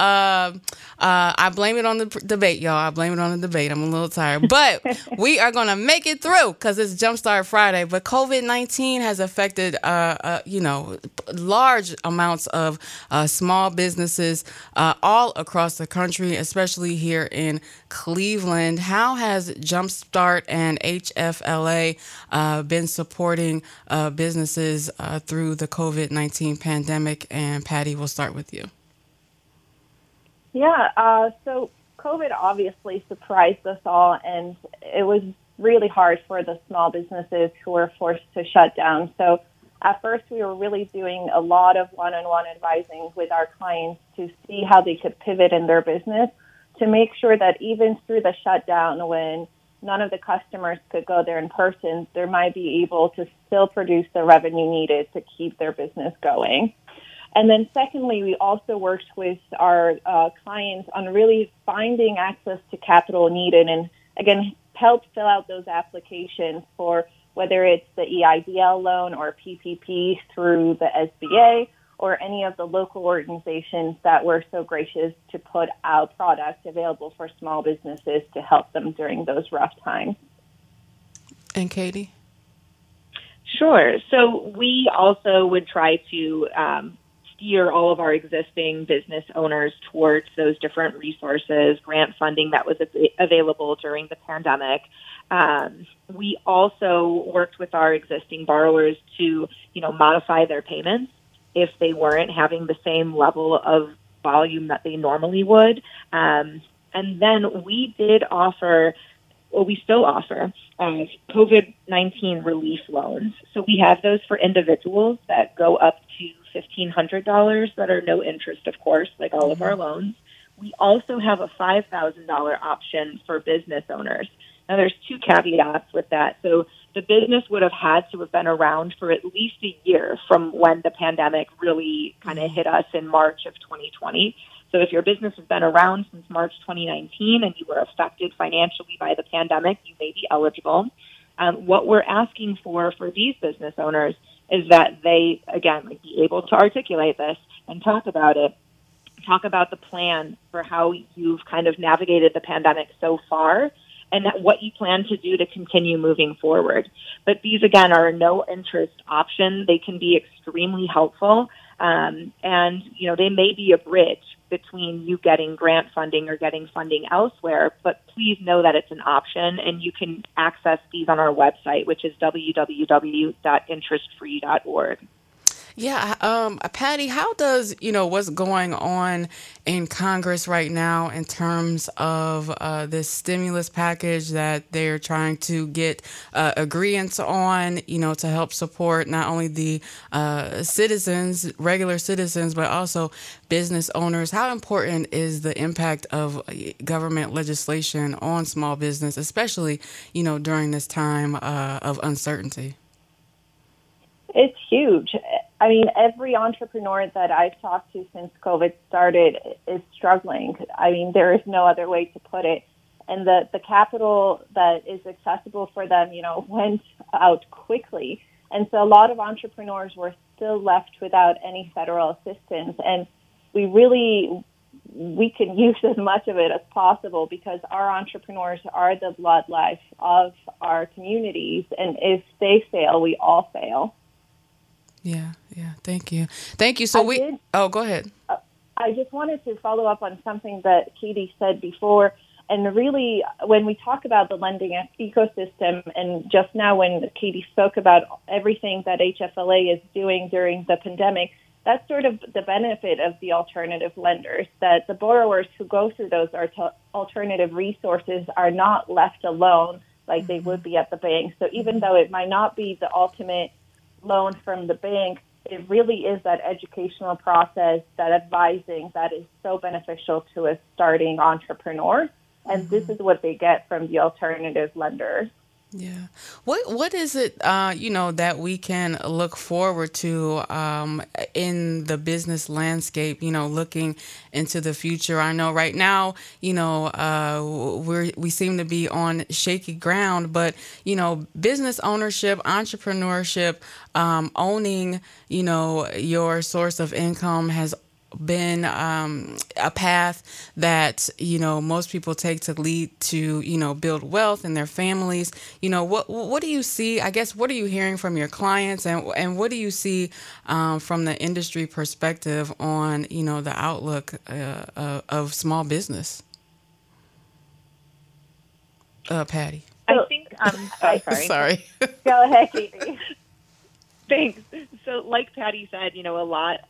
uh, I blame it on the debate, y'all. I blame it on the debate. I'm a little tired, but we are going to make it through because it's Jumpstart Friday. But COVID 19 has affected, uh, uh, you know, large amounts of uh, small businesses uh, all across the country, especially here in Cleveland. How has Jumpstart and HFLA uh, been supporting uh, businesses uh, through the COVID 19 pandemic. And Patty, we'll start with you. Yeah, uh, so COVID obviously surprised us all, and it was really hard for the small businesses who were forced to shut down. So at first, we were really doing a lot of one on one advising with our clients to see how they could pivot in their business to make sure that even through the shutdown, when none of the customers could go there in person, they might be able to still produce the revenue needed to keep their business going. And then, secondly, we also worked with our uh, clients on really finding access to capital needed and, again, help fill out those applications for whether it's the EIDL loan or PPP through the SBA or any of the local organizations that were so gracious to put out products available for small businesses to help them during those rough times. And Katie? Sure. So we also would try to um, steer all of our existing business owners towards those different resources, grant funding that was available during the pandemic. Um, we also worked with our existing borrowers to, you know, modify their payments if they weren't having the same level of volume that they normally would. Um, and then we did offer what we still offer uh, COVID 19 relief loans. So we have those for individuals that go up to $1,500 that are no interest, of course, like all of our loans. We also have a $5,000 option for business owners. Now, there's two caveats with that. So the business would have had to have been around for at least a year from when the pandemic really kind of hit us in March of 2020. So if your business has been around since March 2019 and you were affected financially by the pandemic, you may be eligible. Um, what we're asking for for these business owners is that they, again, like, be able to articulate this and talk about it. Talk about the plan for how you've kind of navigated the pandemic so far and what you plan to do to continue moving forward. But these, again, are a no interest option. They can be extremely helpful. Um, and, you know, they may be a bridge between you getting grant funding or getting funding elsewhere, but please know that it's an option and you can access these on our website, which is www.interestfree.org. Yeah, um, Patty, how does you know what's going on in Congress right now in terms of uh, this stimulus package that they're trying to get uh, agreements on, you know, to help support not only the uh, citizens, regular citizens, but also business owners. How important is the impact of government legislation on small business, especially you know during this time uh, of uncertainty? It's huge. I mean, every entrepreneur that I've talked to since COVID started is struggling. I mean, there is no other way to put it. And the, the capital that is accessible for them, you know, went out quickly. And so a lot of entrepreneurs were still left without any federal assistance. And we really, we can use as much of it as possible because our entrepreneurs are the blood life of our communities. And if they fail, we all fail. Yeah, yeah. Thank you. Thank you. So I we. did- Oh, go ahead. Uh, I just wanted to follow up on something that Katie said before. And really, when we talk about the lending ecosystem, and just now when Katie spoke about everything that HFLA is doing during the pandemic, that's sort of the benefit of the alternative lenders, that the borrowers who go through those alternative resources are not left alone like they mm-hmm. would be at the bank. So even though it might not be the ultimate loan from the bank, it really is that educational process, that advising that is so beneficial to a starting entrepreneur. And this mm-hmm. is what they get from the alternative lenders. Yeah. What What is it? Uh, you know that we can look forward to um, in the business landscape. You know, looking into the future. I know right now, you know, uh, we we seem to be on shaky ground, but you know, business ownership, entrepreneurship, um, owning, you know, your source of income has been um, a path that you know most people take to lead to you know build wealth in their families. You know what what do you see? I guess what are you hearing from your clients, and and what do you see um, from the industry perspective on you know the outlook uh, uh, of small business? Uh, Patty. I think, um, oh, sorry. Sorry. Go ahead, Katie. Thanks. So, like Patty said, you know, a lot of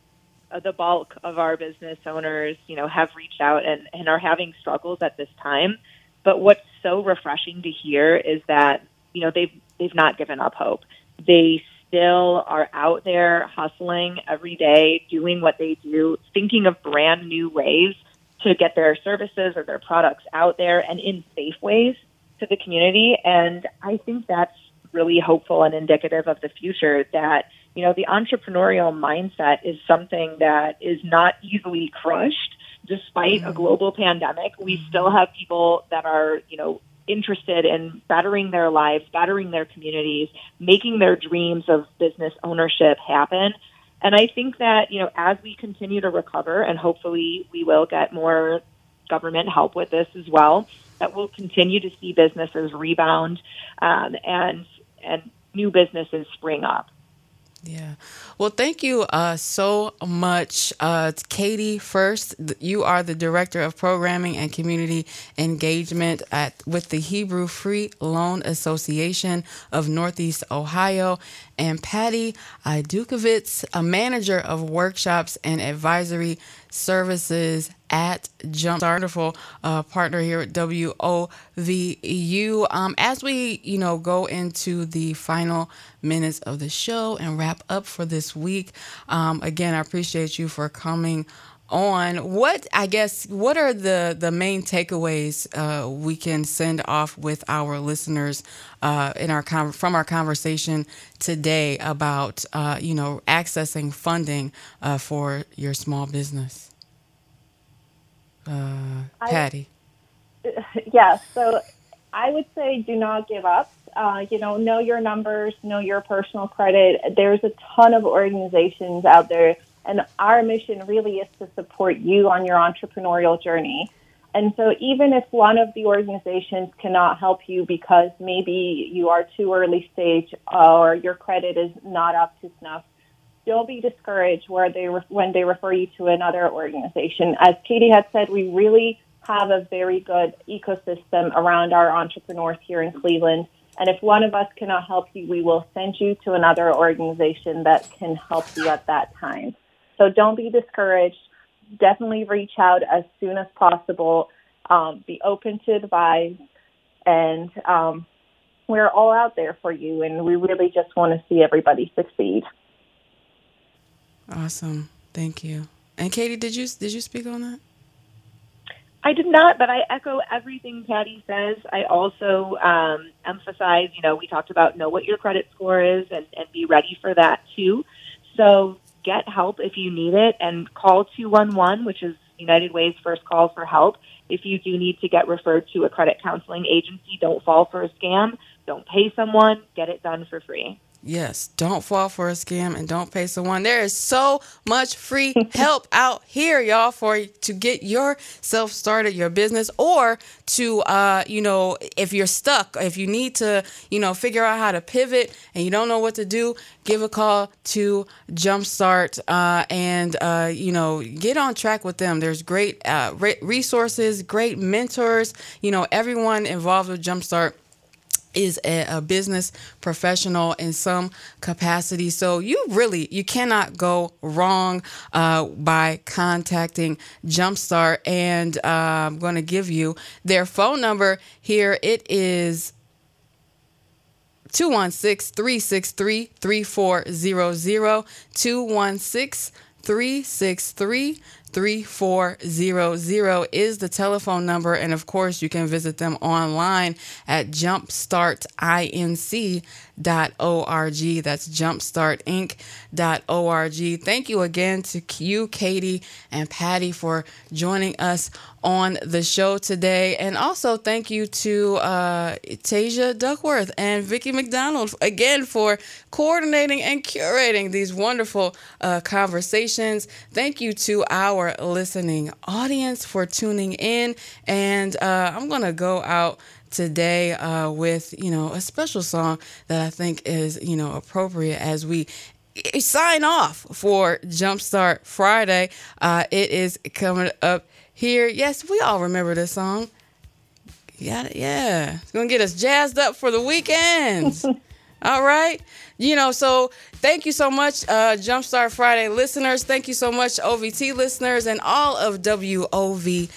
Uh, the bulk of our business owners, you know, have reached out and, and are having struggles at this time. But what's so refreshing to hear is that, you know, they've they've not given up hope. They still are out there hustling every day, doing what they do, thinking of brand new ways to get their services or their products out there and in safe ways to the community. And I think that's really hopeful and indicative of the future that, you know, the entrepreneurial mindset is something that is not easily crushed. Despite a global pandemic, we still have people that are, you know, interested in bettering their lives, bettering their communities, making their dreams of business ownership happen. And I think that, you know, as we continue to recover, and hopefully we will get more government help with this as well, that we'll continue to see businesses rebound um, and and new businesses spring up. Yeah. Well, thank you uh, so much, uh, Katie. First, you are the director of programming and community engagement at with the Hebrew Free Loan Association of Northeast Ohio, and Patty Idukovitz, a manager of workshops and advisory services at Jumpstart, wonderful uh, partner here at WOVU. Um, as we, you know, go into the final minutes of the show and wrap up for this week, um, again, I appreciate you for coming on. What i guess what are the the main takeaways uh, we can send off with our listeners uh, in our con- from our conversation today about uh, you know accessing funding uh, for your small business uh, I- patty Yes. So I would say do not give up. Uh, you know, know your numbers, know your personal credit. There's a ton of organizations out there, and our mission really is to support you on your entrepreneurial journey. And so, even if one of the organizations cannot help you because maybe you are too early stage or your credit is not up to snuff, don't be discouraged where they re- when they refer you to another organization. As Katie had said, we really have a very good ecosystem around our entrepreneurs here in Cleveland. And if one of us cannot help you, we will send you to another organization that can help you at that time. So don't be discouraged. Definitely reach out as soon as possible. Um, be open to advice. And um, we're all out there for you. And we really just want to see everybody succeed. Awesome thank you and katie did you did you speak on that I did not, but I echo everything Patty says. I also um, emphasize, you know, we talked about know what your credit score is and, and be ready for that too. So get help if you need it and call 211, which is United Way's first call for help. If you do need to get referred to a credit counseling agency, don't fall for a scam. Don't pay someone. Get it done for free. Yes, don't fall for a scam and don't pay someone. There is so much free help out here, y'all, for to get yourself started, your business, or to, uh, you know, if you're stuck, if you need to, you know, figure out how to pivot and you don't know what to do, give a call to Jumpstart uh, and, uh, you know, get on track with them. There's great uh, re- resources, great mentors, you know, everyone involved with Jumpstart is a, a business professional in some capacity. So you really you cannot go wrong uh, by contacting jumpstart. And uh, i'm going to give you their phone number here. It is 216-363-3400 216-363 3400 is the telephone number. And of course, you can visit them online at jumpstartinc.org. That's jumpstartinc.org. Thank you again to you, Katie, and Patty for joining us on the show today. And also thank you to uh, Tasia Duckworth and Vicki McDonald again for coordinating and curating these wonderful uh, conversations. Thank you to our listening audience for tuning in. And uh, I'm going to go out today uh, with, you know, a special song that I think is, you know, appropriate as we sign off for Jumpstart Friday. Uh, it is coming up here. Yes, we all remember this song. Yeah, yeah. It's gonna get us jazzed up for the weekends. all right. You know, so thank you so much, uh, Jumpstart Friday listeners. Thank you so much, OVT listeners, and all of WOVU.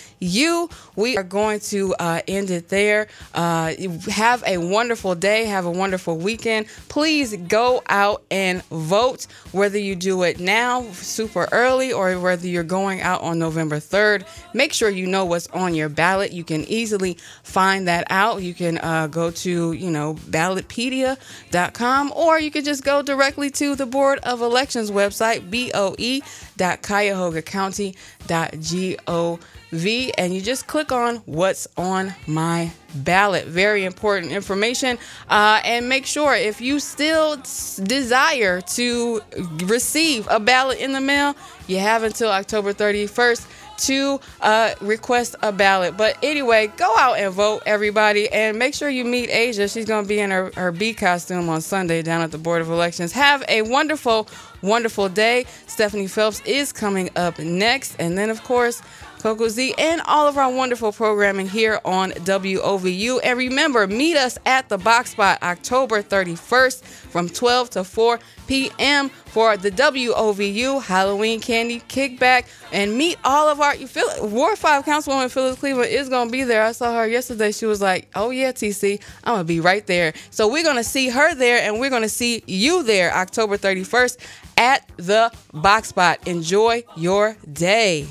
We are going to uh, end it there. Uh, have a wonderful day. Have a wonderful weekend. Please go out and vote, whether you do it now, super early, or whether you're going out on November 3rd. Make sure you know what's on your ballot. You can easily find that out. You can uh, go to, you know, ballotpedia.com, or you can just go directly to the Board of Elections website, boe.cuyahogacounty.gov, and you just click on what's on my ballot. Very important information. Uh, and make sure if you still desire to receive a ballot in the mail, you have until October 31st to uh, request a ballot. But anyway, go out and vote, everybody, and make sure you meet Asia. She's going to be in her, her bee costume on Sunday down at the Board of Elections. Have a wonderful, wonderful day. Stephanie Phelps is coming up next. And then, of course, Coco Z, and all of our wonderful programming here on WOVU. And remember, meet us at the Box Spot October 31st from 12 to 4 p.m. for the WOVU Halloween Candy Kickback. And meet all of our you feel Ward 5 Councilwoman Phyllis Cleveland is going to be there. I saw her yesterday. She was like, Oh, yeah, TC, I'm going to be right there. So we're going to see her there and we're going to see you there October 31st at the Box Spot. Enjoy your day.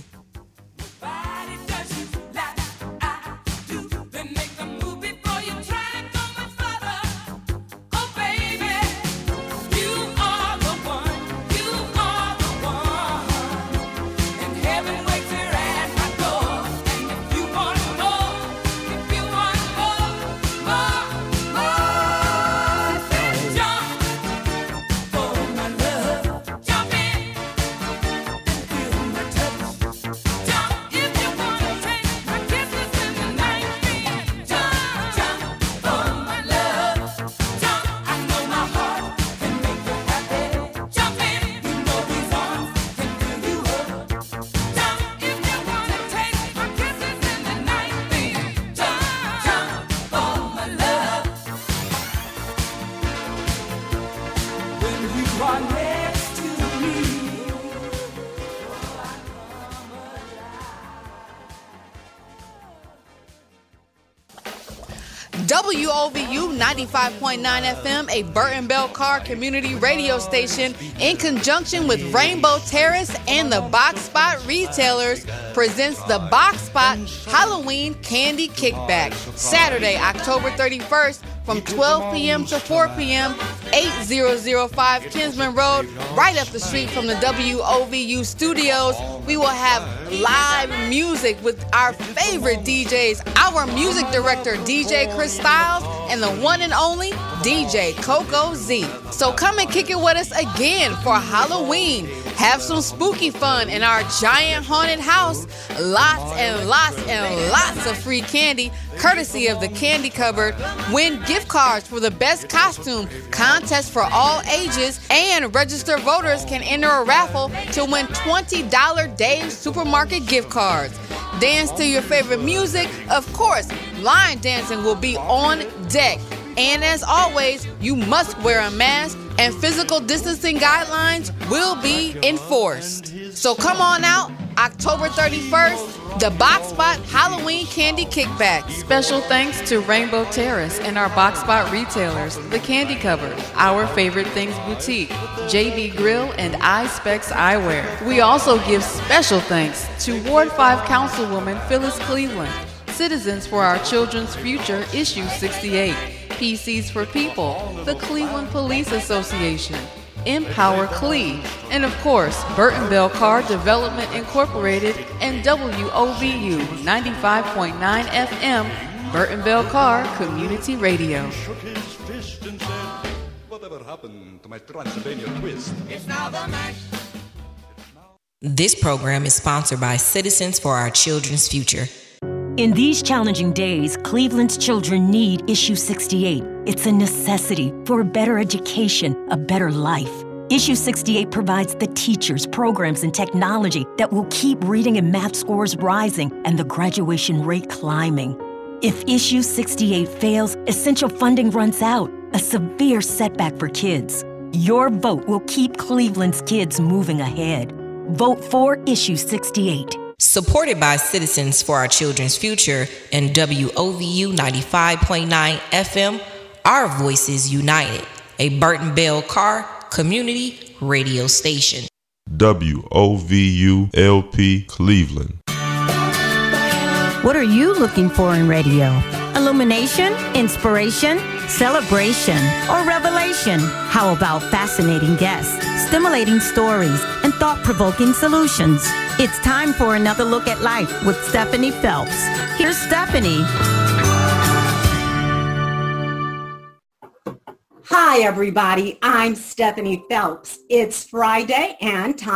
95.9 FM, a Burten Bell Carr community radio station, in conjunction with Rainbow Terrace and the Box Spot Retailers, presents the Box Spot Halloween Candy Kickback, Saturday, October 31st from 12 p.m. to 4 p.m. 8005 Kinsman Road, right up the street from the WOVU studios. We will have live music with our favorite DJs, our music director, DJ Chris Styles, and the one and only DJ Coco Z. So come and kick it with us again for Halloween. Have some spooky fun in our giant haunted house. Lots and lots and lots of free candy, courtesy of the Candy Cupboard. Win gift cards for the best costume, contest for all ages, and registered voters can enter a raffle to win $20 Dave's Supermarket gift cards. Dance to your favorite music. Of course, line dancing will be on deck. And as always, you must wear a mask and physical distancing guidelines will be enforced. So come on out October 31st, the Box Spot Halloween Candy Kickback. Special thanks to Rainbow Terrace and our Box Spot retailers, The Candy Cupboard, Our Favorite Things Boutique, JB Grill, and iSpecs Eyewear. We also give special thanks to Ward 5 Councilwoman Phyllis Cleveland, Citizens for Our Children's Future, Issue 68, PCs for People, the Cleveland Police Association, Empower Cleve, and of course, Burten Bell Carr Development Incorporated and WOVU 95.9 FM, Burten Bell Carr Community Radio. This program is sponsored by Citizens for Our Children's Future. In these challenging days, Cleveland's children need Issue 68. It's a necessity for a better education, a better life. Issue 68 provides the teachers, programs, and technology that will keep reading and math scores rising and the graduation rate climbing. If Issue 68 fails, essential funding runs out, a severe setback for kids. Your vote will keep Cleveland's kids moving ahead. Vote for Issue 68. Supported by Citizens for Our Children's Future and WOVU 95.9 FM, Our Voices United, a Burten Bell Carr community radio station. WOVU LP Cleveland. What are you looking for in radio? Illumination, inspiration, celebration, or revelation? How about fascinating guests, stimulating stories, and thought provoking solutions? It's time for another look at life with Stephanie Phelps. Here's Stephanie. Hi, everybody. I'm Stephanie Phelps. It's Friday and time.